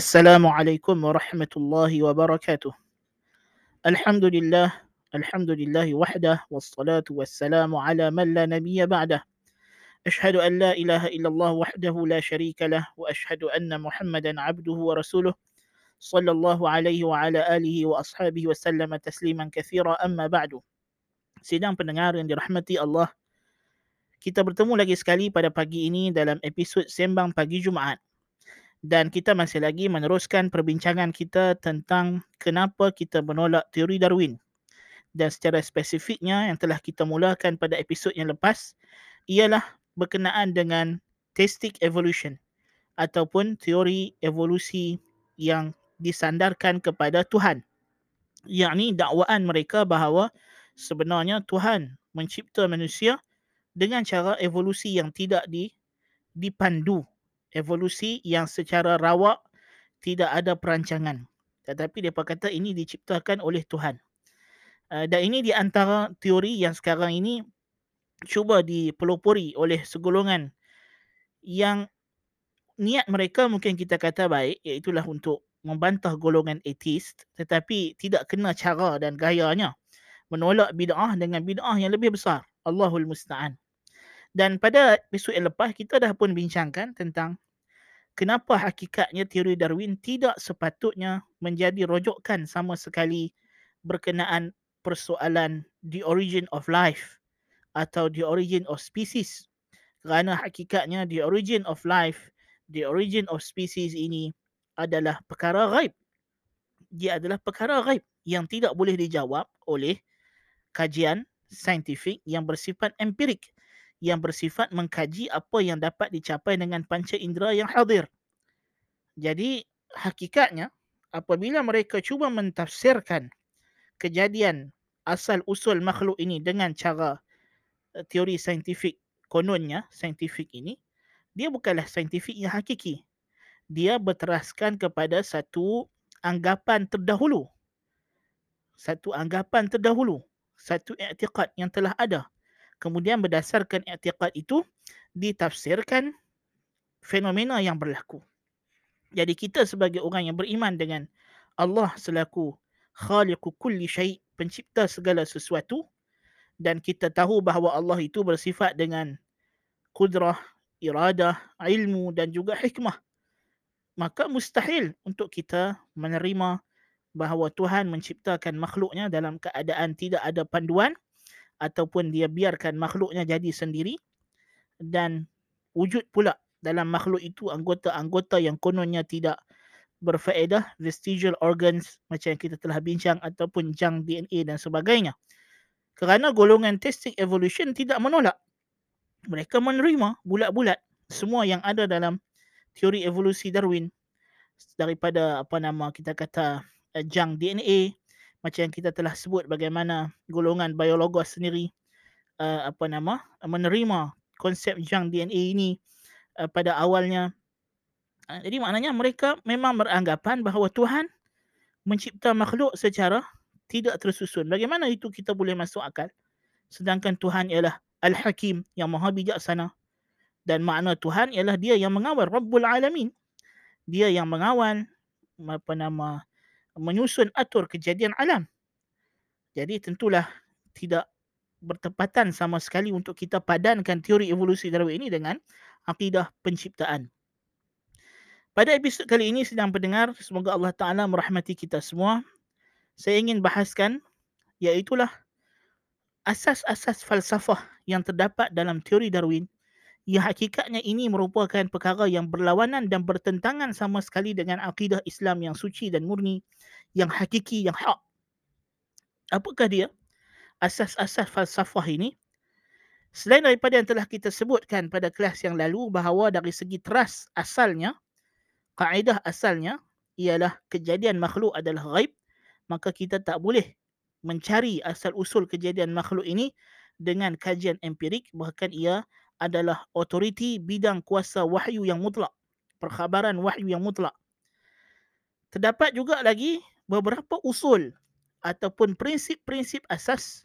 السلام عليكم ورحمة الله وبركاته الحمد لله الحمد لله وحده والصلاة والسلام على من لا نبي بعده أشهد أن لا إله إلا الله وحده لا شريك له وأشهد أن محمدا عبده ورسوله صلى الله عليه وعلى آله وأصحابه وسلم تسليما كثيرا أما بعد سيدان pendengar yang dirahmati Allah kita bertemu lagi sekali pada pagi ini dalam episod Sembang Pagi Jumaat dan kita masih lagi meneruskan perbincangan kita tentang kenapa kita menolak teori Darwin. Dan secara spesifiknya yang telah kita mulakan pada episod yang lepas ialah berkenaan dengan theistic evolution ataupun teori evolusi yang disandarkan kepada Tuhan. Yakni dakwaan mereka bahawa sebenarnya Tuhan mencipta manusia dengan cara evolusi yang tidak di, dipandu. Evolusi yang secara rawak tidak ada perancangan. Tetapi mereka kata ini diciptakan oleh Tuhan. Uh, dan ini di antara teori yang sekarang ini cuba dipelopori oleh segolongan yang niat mereka mungkin kita kata baik iaitulah untuk membantah golongan ateist tetapi tidak kena cara dan gayanya menolak bid'ah dengan bid'ah yang lebih besar. Allahul Musta'an. Dan pada episod yang lepas kita dah pun bincangkan tentang kenapa hakikatnya teori Darwin tidak sepatutnya menjadi rojokan sama sekali berkenaan persoalan the origin of life atau the origin of species. Kerana hakikatnya the origin of life, the origin of species ini adalah perkara gaib. Dia adalah perkara gaib yang tidak boleh dijawab oleh kajian saintifik yang bersifat empirik yang bersifat mengkaji apa yang dapat dicapai dengan panca indera yang hadir. Jadi hakikatnya apabila mereka cuba mentafsirkan kejadian asal usul makhluk ini dengan cara eh, teori saintifik kononnya saintifik ini dia bukanlah saintifik yang hakiki. Dia berteraskan kepada satu anggapan terdahulu. Satu anggapan terdahulu satu i'tiqad yang telah ada. Kemudian berdasarkan i'tiqad itu ditafsirkan fenomena yang berlaku. Jadi kita sebagai orang yang beriman dengan Allah selaku khaliqu kulli syai' pencipta segala sesuatu dan kita tahu bahawa Allah itu bersifat dengan kudrah, iradah, ilmu dan juga hikmah. Maka mustahil untuk kita menerima bahawa Tuhan menciptakan makhluknya dalam keadaan tidak ada panduan ataupun dia biarkan makhluknya jadi sendiri dan wujud pula dalam makhluk itu anggota-anggota yang kononnya tidak berfaedah vestigial organs macam yang kita telah bincang ataupun jang DNA dan sebagainya. Kerana golongan testing evolution tidak menolak mereka menerima bulat-bulat semua yang ada dalam teori evolusi Darwin daripada apa nama kita kata uh, jang DNA macam yang kita telah sebut bagaimana golongan biologos sendiri uh, apa nama menerima konsep jang DNA ini uh, pada awalnya. Uh, jadi maknanya mereka memang beranggapan bahawa Tuhan mencipta makhluk secara tidak tersusun. Bagaimana itu kita boleh masuk akal? Sedangkan Tuhan ialah Al-Hakim yang maha bijaksana. Dan makna Tuhan ialah dia yang mengawal Rabbul Alamin. Dia yang mengawal apa nama menyusun atur kejadian alam. Jadi tentulah tidak bertepatan sama sekali untuk kita padankan teori evolusi Darwin ini dengan akidah penciptaan. Pada episod kali ini sedang pendengar, semoga Allah Ta'ala merahmati kita semua. Saya ingin bahaskan iaitulah asas-asas falsafah yang terdapat dalam teori Darwin yang hakikatnya ini merupakan perkara yang berlawanan dan bertentangan sama sekali dengan akidah Islam yang suci dan murni, yang hakiki, yang hak. Apakah dia? Asas-asas falsafah ini. Selain daripada yang telah kita sebutkan pada kelas yang lalu bahawa dari segi teras asalnya, kaedah asalnya ialah kejadian makhluk adalah gaib, maka kita tak boleh mencari asal-usul kejadian makhluk ini dengan kajian empirik, bahkan ia adalah otoriti bidang kuasa wahyu yang mutlak. Perkhabaran wahyu yang mutlak. Terdapat juga lagi beberapa usul ataupun prinsip-prinsip asas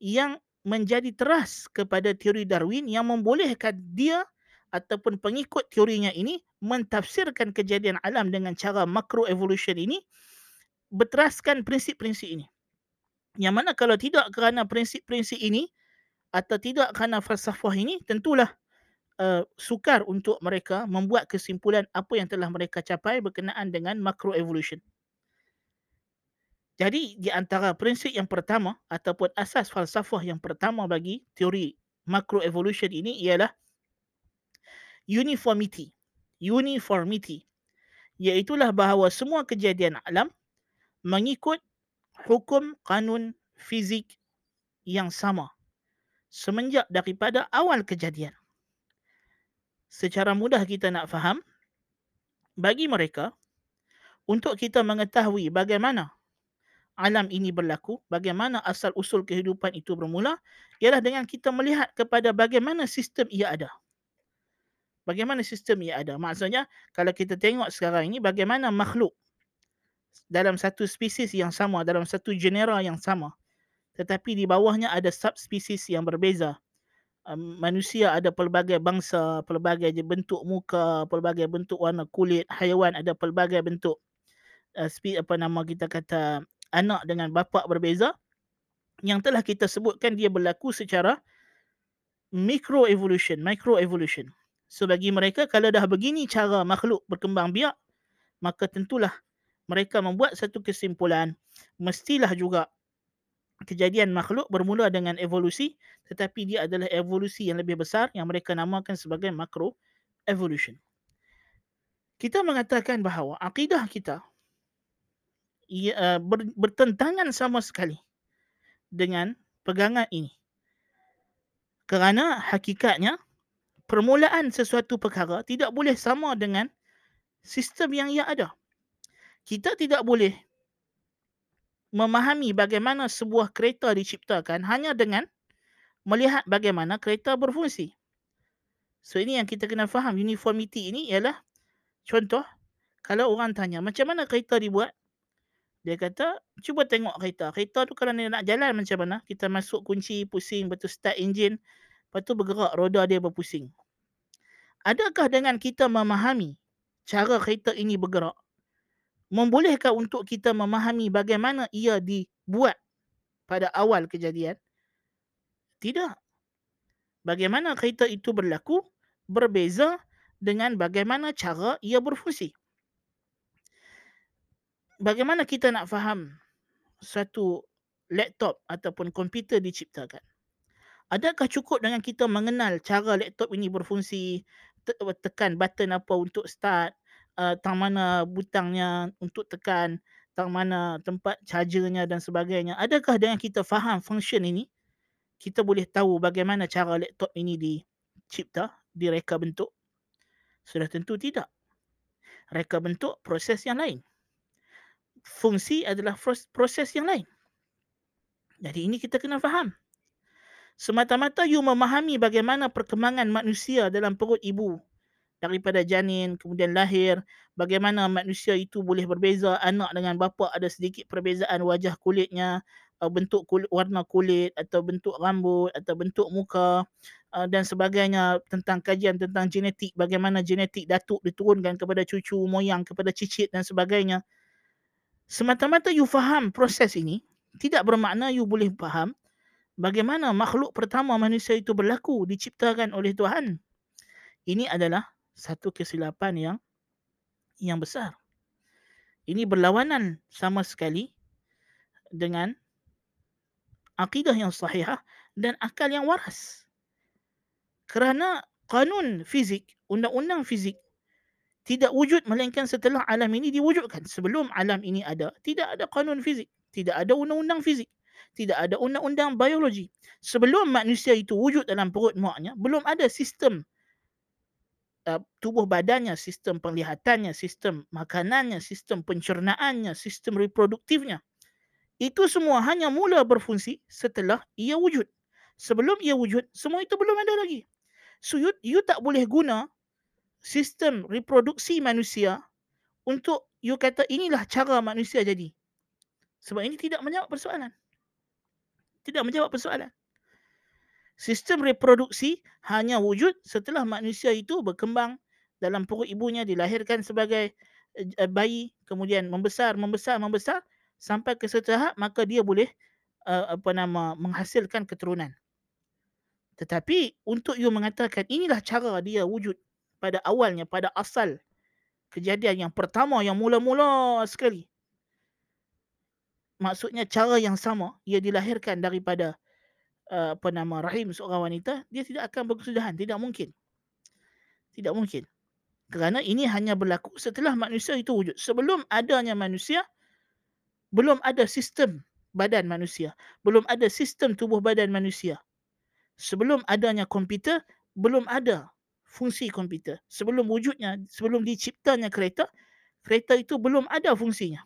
yang menjadi teras kepada teori Darwin yang membolehkan dia ataupun pengikut teorinya ini mentafsirkan kejadian alam dengan cara macro evolution ini berteraskan prinsip-prinsip ini. Yang mana kalau tidak kerana prinsip-prinsip ini atau tidak kerana falsafah ini tentulah uh, sukar untuk mereka membuat kesimpulan apa yang telah mereka capai berkenaan dengan macro evolution. Jadi di antara prinsip yang pertama ataupun asas falsafah yang pertama bagi teori macro evolution ini ialah uniformity. Uniformity. Iaitulah bahawa semua kejadian alam mengikut hukum kanun fizik yang sama semenjak daripada awal kejadian. Secara mudah kita nak faham, bagi mereka, untuk kita mengetahui bagaimana alam ini berlaku, bagaimana asal usul kehidupan itu bermula, ialah dengan kita melihat kepada bagaimana sistem ia ada bagaimana sistem ia ada. Maksudnya kalau kita tengok sekarang ini bagaimana makhluk dalam satu spesies yang sama, dalam satu genera yang sama. Tetapi di bawahnya ada subspesies yang berbeza. Manusia ada pelbagai bangsa, pelbagai bentuk muka, pelbagai bentuk warna kulit. Haiwan ada pelbagai bentuk uh, apa nama kita kata anak dengan bapa berbeza. Yang telah kita sebutkan dia berlaku secara micro evolution, micro evolution. So bagi mereka kalau dah begini cara makhluk berkembang biak, maka tentulah mereka membuat satu kesimpulan mestilah juga kejadian makhluk bermula dengan evolusi tetapi dia adalah evolusi yang lebih besar yang mereka namakan sebagai macro evolution. Kita mengatakan bahawa akidah kita ia, uh, ber, bertentangan sama sekali dengan pegangan ini. Kerana hakikatnya permulaan sesuatu perkara tidak boleh sama dengan sistem yang ia ada. Kita tidak boleh memahami bagaimana sebuah kereta diciptakan hanya dengan melihat bagaimana kereta berfungsi. So ini yang kita kena faham uniformity ini ialah contoh kalau orang tanya macam mana kereta dibuat dia kata cuba tengok kereta. Kereta tu kalau nak jalan macam mana? Kita masuk kunci pusing betul start engine lepas tu bergerak roda dia berpusing. Adakah dengan kita memahami cara kereta ini bergerak, membolehkan untuk kita memahami bagaimana ia dibuat pada awal kejadian? Tidak. Bagaimana kereta itu berlaku berbeza dengan bagaimana cara ia berfungsi. Bagaimana kita nak faham satu laptop ataupun komputer diciptakan? Adakah cukup dengan kita mengenal cara laptop ini berfungsi, tekan button apa untuk start, uh, tang mana butangnya untuk tekan, tang mana tempat chargernya dan sebagainya. Adakah dengan kita faham function ini, kita boleh tahu bagaimana cara laptop ini dicipta, direka bentuk? Sudah tentu tidak. Reka bentuk proses yang lain. Fungsi adalah proses yang lain. Jadi ini kita kena faham semata-mata you memahami bagaimana perkembangan manusia dalam perut ibu daripada janin kemudian lahir bagaimana manusia itu boleh berbeza anak dengan bapa ada sedikit perbezaan wajah kulitnya uh, bentuk kulit, warna kulit atau bentuk rambut atau bentuk muka uh, dan sebagainya tentang kajian tentang genetik bagaimana genetik datuk diturunkan kepada cucu moyang kepada cicit dan sebagainya semata-mata you faham proses ini tidak bermakna you boleh faham bagaimana makhluk pertama manusia itu berlaku diciptakan oleh Tuhan. Ini adalah satu kesilapan yang yang besar. Ini berlawanan sama sekali dengan akidah yang sahihah dan akal yang waras. Kerana kanun fizik, undang-undang fizik tidak wujud melainkan setelah alam ini diwujudkan. Sebelum alam ini ada, tidak ada kanun fizik, tidak ada undang-undang fizik tidak ada undang-undang biologi. Sebelum manusia itu wujud dalam perut maknya, belum ada sistem uh, tubuh badannya, sistem penglihatannya, sistem makanannya, sistem pencernaannya, sistem reproduktifnya. Itu semua hanya mula berfungsi setelah ia wujud. Sebelum ia wujud, semua itu belum ada lagi. So you, you tak boleh guna sistem reproduksi manusia untuk you kata inilah cara manusia jadi. Sebab ini tidak menjawab persoalan tidak menjawab persoalan. Sistem reproduksi hanya wujud setelah manusia itu berkembang dalam perut ibunya dilahirkan sebagai uh, bayi kemudian membesar membesar membesar sampai ke satu tahap maka dia boleh uh, apa nama menghasilkan keturunan. Tetapi untuk you mengatakan inilah cara dia wujud pada awalnya pada asal kejadian yang pertama yang mula-mula sekali. Maksudnya cara yang sama ia dilahirkan daripada apa nama rahim seorang wanita dia tidak akan berkesudahan tidak mungkin. Tidak mungkin. Kerana ini hanya berlaku setelah manusia itu wujud. Sebelum adanya manusia belum ada sistem badan manusia, belum ada sistem tubuh badan manusia sebelum adanya komputer belum ada fungsi komputer sebelum wujudnya sebelum diciptanya kereta kereta itu belum ada fungsinya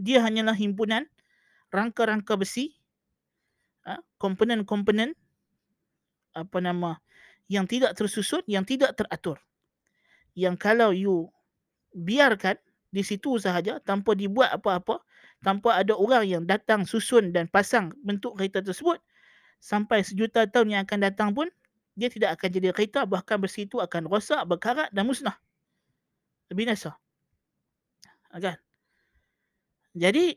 dia hanyalah himpunan rangka-rangka besi ha, komponen-komponen apa nama yang tidak tersusun yang tidak teratur yang kalau you biarkan di situ sahaja tanpa dibuat apa-apa tanpa ada orang yang datang susun dan pasang bentuk kereta tersebut sampai sejuta tahun yang akan datang pun dia tidak akan jadi kereta bahkan besi itu akan rosak, berkarat dan musnah. Binasa. Kan? Jadi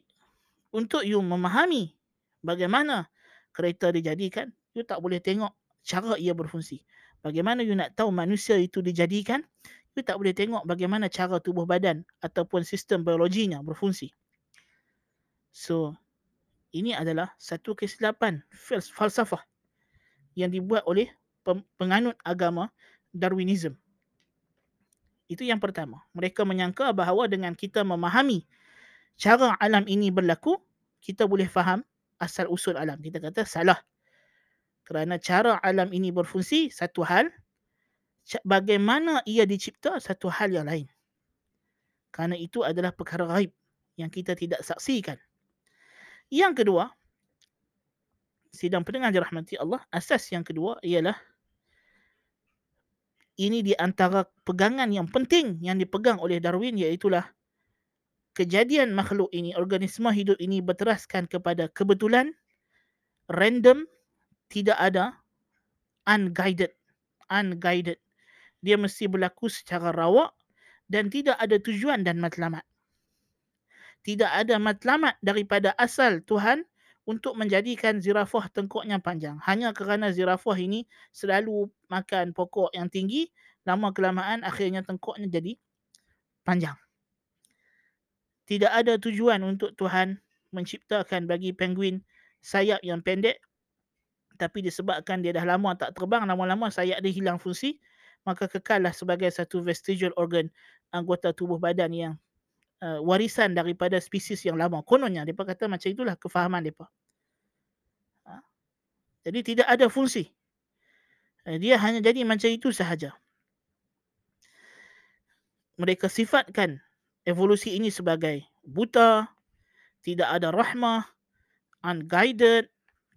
untuk you memahami bagaimana kereta dijadikan, you tak boleh tengok cara ia berfungsi. Bagaimana you nak tahu manusia itu dijadikan, you tak boleh tengok bagaimana cara tubuh badan ataupun sistem biologinya berfungsi. So, ini adalah satu kesilapan falsafah yang dibuat oleh penganut agama Darwinism. Itu yang pertama. Mereka menyangka bahawa dengan kita memahami cara alam ini berlaku, kita boleh faham asal usul alam. Kita kata salah. Kerana cara alam ini berfungsi, satu hal. Bagaimana ia dicipta, satu hal yang lain. Kerana itu adalah perkara gaib yang kita tidak saksikan. Yang kedua, sidang pendengar dirahmati Allah, asas yang kedua ialah ini di antara pegangan yang penting yang dipegang oleh Darwin iaitulah kejadian makhluk ini, organisme hidup ini berteraskan kepada kebetulan, random, tidak ada, unguided. Unguided. Dia mesti berlaku secara rawak dan tidak ada tujuan dan matlamat tidak ada matlamat daripada asal Tuhan untuk menjadikan zirafah tengkuknya panjang. Hanya kerana zirafah ini selalu makan pokok yang tinggi, lama kelamaan akhirnya tengkuknya jadi panjang. Tidak ada tujuan untuk Tuhan menciptakan bagi penguin sayap yang pendek tapi disebabkan dia dah lama tak terbang, lama-lama sayap dia hilang fungsi, maka kekallah sebagai satu vestigial organ anggota tubuh badan yang uh, warisan daripada spesies yang lama. Kononnya, mereka kata macam itulah kefahaman mereka. Ha? Jadi tidak ada fungsi. Uh, dia hanya jadi macam itu sahaja. Mereka sifatkan evolusi ini sebagai buta, tidak ada rahmah, unguided,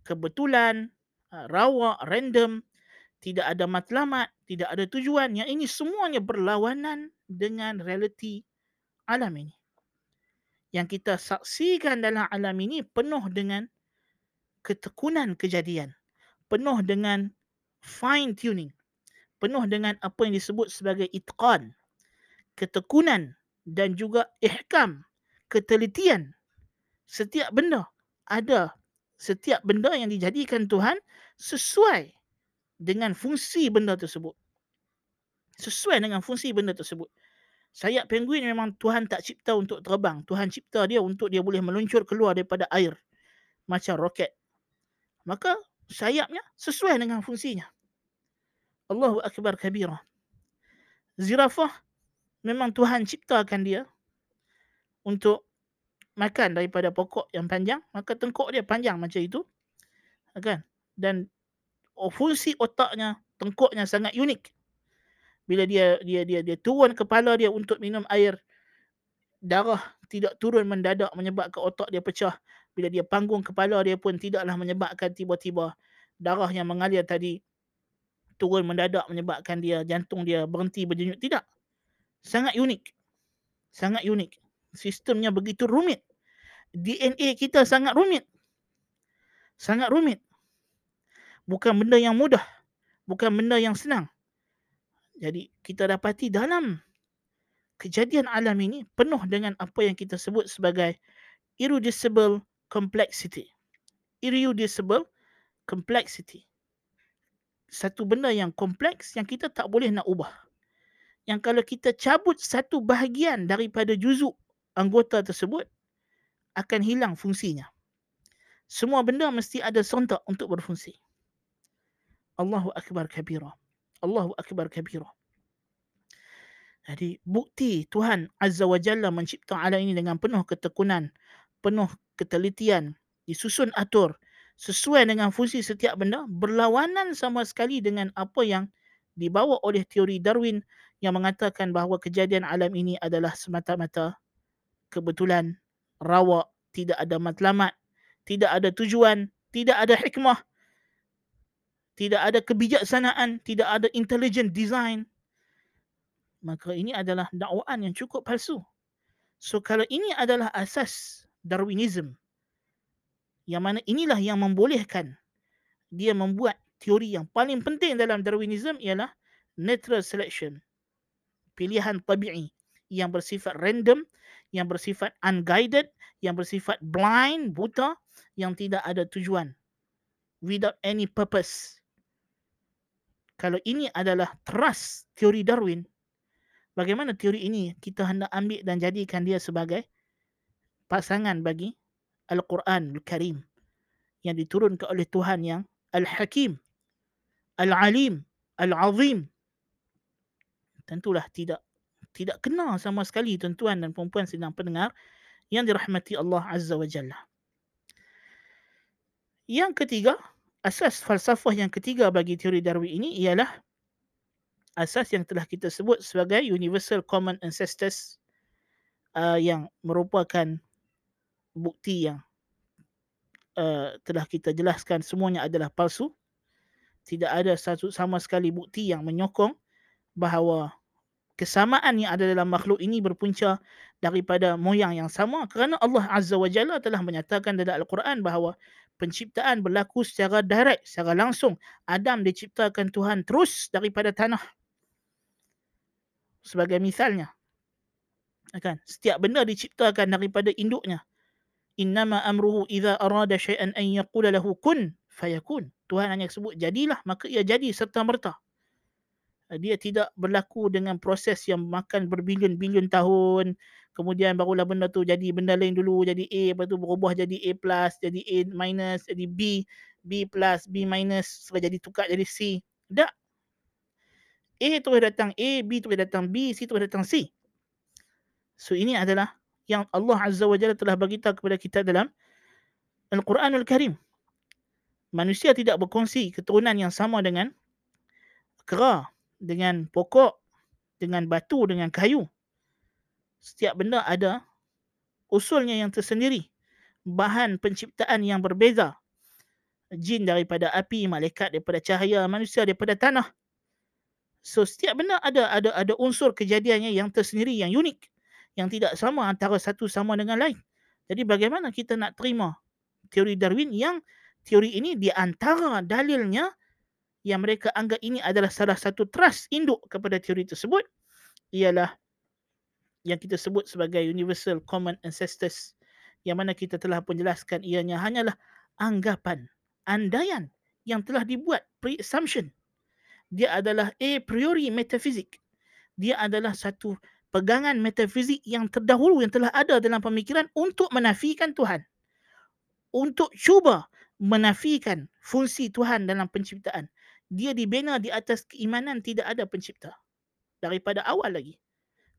kebetulan, uh, rawak, random, tidak ada matlamat, tidak ada tujuan. Yang ini semuanya berlawanan dengan realiti alam ini. Yang kita saksikan dalam alam ini penuh dengan ketekunan kejadian. Penuh dengan fine tuning. Penuh dengan apa yang disebut sebagai itqan. Ketekunan dan juga ihkam. Ketelitian. Setiap benda ada. Setiap benda yang dijadikan Tuhan sesuai dengan fungsi benda tersebut. Sesuai dengan fungsi benda tersebut. Sayap penguin memang Tuhan tak cipta untuk terbang. Tuhan cipta dia untuk dia boleh meluncur keluar daripada air. Macam roket. Maka sayapnya sesuai dengan fungsinya. Allahu Akbar kabirah. Zirafah memang Tuhan ciptakan dia untuk makan daripada pokok yang panjang. Maka tengkuk dia panjang macam itu. Kan? Dan fungsi otaknya, tengkuknya sangat unik bila dia dia dia dia turun kepala dia untuk minum air darah tidak turun mendadak menyebabkan otak dia pecah bila dia panggung kepala dia pun tidaklah menyebabkan tiba-tiba darah yang mengalir tadi turun mendadak menyebabkan dia jantung dia berhenti berdenyut tidak sangat unik sangat unik sistemnya begitu rumit DNA kita sangat rumit sangat rumit Bukan benda yang mudah. Bukan benda yang senang. Jadi kita dapati dalam kejadian alam ini penuh dengan apa yang kita sebut sebagai irreducible complexity. Irreducible complexity. Satu benda yang kompleks yang kita tak boleh nak ubah. Yang kalau kita cabut satu bahagian daripada juzuk anggota tersebut, akan hilang fungsinya. Semua benda mesti ada sontak untuk berfungsi. Allahu Akbar kabira. Allahu Akbar kabira. Jadi bukti Tuhan Azza wa Jalla mencipta alam ini dengan penuh ketekunan, penuh ketelitian, disusun atur sesuai dengan fungsi setiap benda, berlawanan sama sekali dengan apa yang dibawa oleh teori Darwin yang mengatakan bahawa kejadian alam ini adalah semata-mata kebetulan, rawak, tidak ada matlamat, tidak ada tujuan, tidak ada hikmah, tidak ada kebijaksanaan, tidak ada intelligent design, maka ini adalah dakwaan yang cukup palsu. So kalau ini adalah asas Darwinism, yang mana inilah yang membolehkan dia membuat teori yang paling penting dalam Darwinism ialah natural selection. Pilihan tabi'i yang bersifat random, yang bersifat unguided, yang bersifat blind, buta, yang tidak ada tujuan. Without any purpose. Kalau ini adalah trust teori Darwin, bagaimana teori ini kita hendak ambil dan jadikan dia sebagai pasangan bagi Al-Quran Al-Karim yang diturunkan oleh Tuhan yang Al-Hakim, Al-Alim, Al-Azim. Tentulah tidak tidak kena sama sekali tuan-tuan dan puan-puan sedang pendengar yang dirahmati Allah Azza wa Jalla. Yang ketiga, asas falsafah yang ketiga bagi teori Darwin ini ialah asas yang telah kita sebut sebagai universal common ancestors uh, yang merupakan bukti yang uh, telah kita jelaskan semuanya adalah palsu. Tidak ada satu sama sekali bukti yang menyokong bahawa kesamaan yang ada dalam makhluk ini berpunca daripada moyang yang sama kerana Allah Azza wa Jalla telah menyatakan dalam Al-Quran bahawa penciptaan berlaku secara direct, secara langsung. Adam diciptakan Tuhan terus daripada tanah. Sebagai misalnya kan setiap benda diciptakan daripada induknya. Innama amruhu idza arada shay'an an yaqula lahu kun fayakun. Tuhan hanya sebut jadilah maka ia jadi serta merta dia tidak berlaku dengan proses yang makan berbilion-bilion tahun. Kemudian barulah benda tu jadi benda lain dulu. Jadi A lepas tu berubah jadi A plus jadi A minus jadi B B plus B minus. Sampai jadi tukar jadi C. Tak. A terus datang A, B terus datang B, C terus datang C. So ini adalah yang Allah Azza wa Jalla telah bagi tahu kepada kita dalam Al-Quranul Karim. Manusia tidak berkongsi keturunan yang sama dengan kera, dengan pokok, dengan batu, dengan kayu. Setiap benda ada usulnya yang tersendiri. Bahan penciptaan yang berbeza. Jin daripada api, malaikat daripada cahaya, manusia daripada tanah. So setiap benda ada ada ada unsur kejadiannya yang tersendiri yang unik yang tidak sama antara satu sama dengan lain. Jadi bagaimana kita nak terima teori Darwin yang teori ini di antara dalilnya yang mereka anggap ini adalah salah satu trust induk kepada teori tersebut ialah yang kita sebut sebagai universal common ancestors yang mana kita telah pun jelaskan ianya hanyalah anggapan andaian yang telah dibuat pre-assumption dia adalah a priori metafizik. Dia adalah satu pegangan metafizik yang terdahulu yang telah ada dalam pemikiran untuk menafikan Tuhan. Untuk cuba menafikan fungsi Tuhan dalam penciptaan. Dia dibina di atas keimanan tidak ada pencipta. Daripada awal lagi.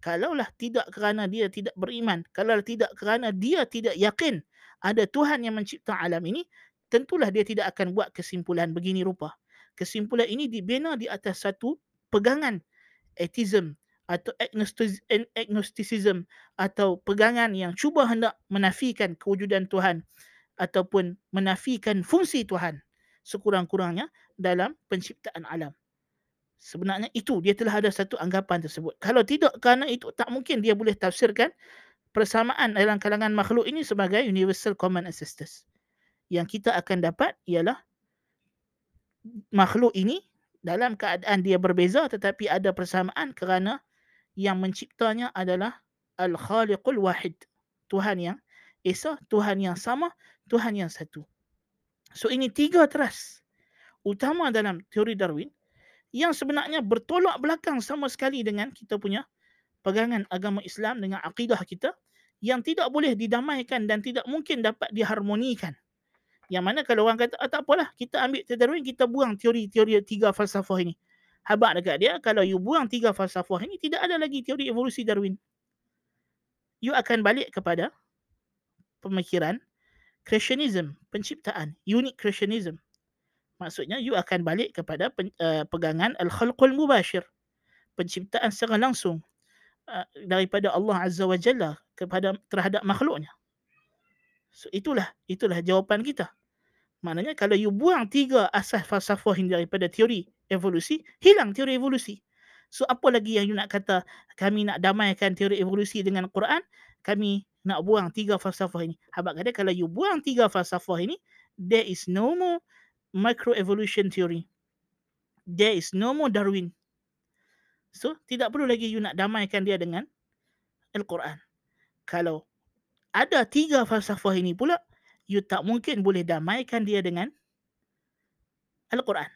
Kalaulah tidak kerana dia tidak beriman, kalau tidak kerana dia tidak yakin ada Tuhan yang mencipta alam ini, tentulah dia tidak akan buat kesimpulan begini rupa kesimpulan ini dibina di atas satu pegangan atheism atau agnosticism atau pegangan yang cuba hendak menafikan kewujudan Tuhan ataupun menafikan fungsi Tuhan sekurang-kurangnya dalam penciptaan alam. Sebenarnya itu dia telah ada satu anggapan tersebut. Kalau tidak kerana itu tak mungkin dia boleh tafsirkan persamaan dalam kalangan makhluk ini sebagai universal common ancestors. Yang kita akan dapat ialah makhluk ini dalam keadaan dia berbeza tetapi ada persamaan kerana yang menciptanya adalah Al-Khaliqul Wahid. Tuhan yang Esa, Tuhan yang sama, Tuhan yang satu. So ini tiga teras utama dalam teori Darwin yang sebenarnya bertolak belakang sama sekali dengan kita punya pegangan agama Islam dengan akidah kita yang tidak boleh didamaikan dan tidak mungkin dapat diharmonikan. Yang mana kalau orang kata, ah, tak apalah, kita ambil teori Darwin, kita buang teori-teori tiga falsafah ini. Habak dekat dia, kalau you buang tiga falsafah ini, tidak ada lagi teori evolusi Darwin. You akan balik kepada pemikiran creationism, penciptaan, unique creationism. Maksudnya you akan balik kepada pen, uh, pegangan al-khalqul mubashir, penciptaan secara langsung uh, daripada Allah Azza wa Jalla kepada terhadap makhluknya. So itulah itulah jawapan kita. Maknanya kalau you buang tiga asas falsafah daripada teori evolusi, hilang teori evolusi. So apa lagi yang you nak kata kami nak damaikan teori evolusi dengan Quran, kami nak buang tiga falsafah ini. Habak kata kalau you buang tiga falsafah ini, there is no more microevolution theory. There is no more Darwin. So, tidak perlu lagi you nak damaikan dia dengan Al-Quran. Kalau ada tiga falsafah ini pula, you tak mungkin boleh damaikan dia dengan Al-Quran.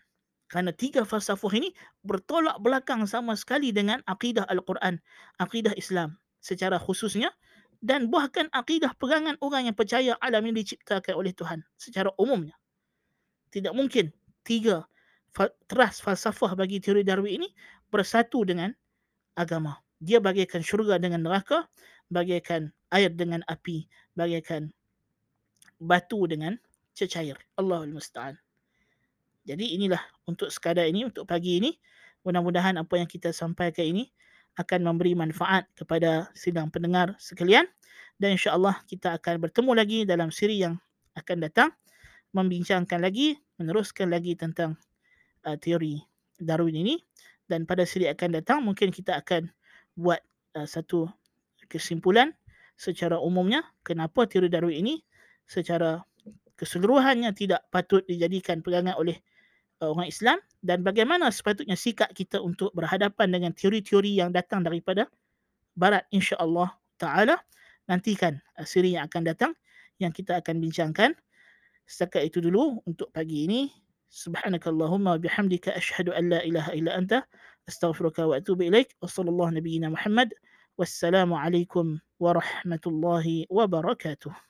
Kerana tiga falsafah ini bertolak belakang sama sekali dengan akidah Al-Quran, akidah Islam secara khususnya dan bahkan akidah pegangan orang yang percaya alam ini diciptakan oleh Tuhan secara umumnya. Tidak mungkin tiga teras falsafah bagi teori Darwin ini bersatu dengan agama. Dia bagaikan syurga dengan neraka, bagaikan air dengan api, bagaikan batu dengan cecair. Allahul Musta'an. Jadi inilah untuk sekadar ini, untuk pagi ini. Mudah-mudahan apa yang kita sampaikan ini akan memberi manfaat kepada sidang pendengar sekalian. Dan insya-Allah kita akan bertemu lagi dalam siri yang akan datang membincangkan lagi meneruskan lagi tentang uh, teori Darwin ini. Dan pada siri akan datang mungkin kita akan buat uh, satu kesimpulan secara umumnya kenapa teori Darwin ini secara keseluruhannya tidak patut dijadikan pegangan oleh uh, orang Islam dan bagaimana sepatutnya sikap kita untuk berhadapan dengan teori-teori yang datang daripada barat insya-Allah taala. Nantikan uh, siri yang akan datang yang kita akan bincangkan setakat itu dulu untuk pagi ini. Subhanakallahumma bihamdika ashhadu an la ilaha illa anta astaghfiruka wa atubu ilaik. Wa sallallahu nabiyyina muhammad. Wassalamu alaikum warahmatullahi wabarakatuh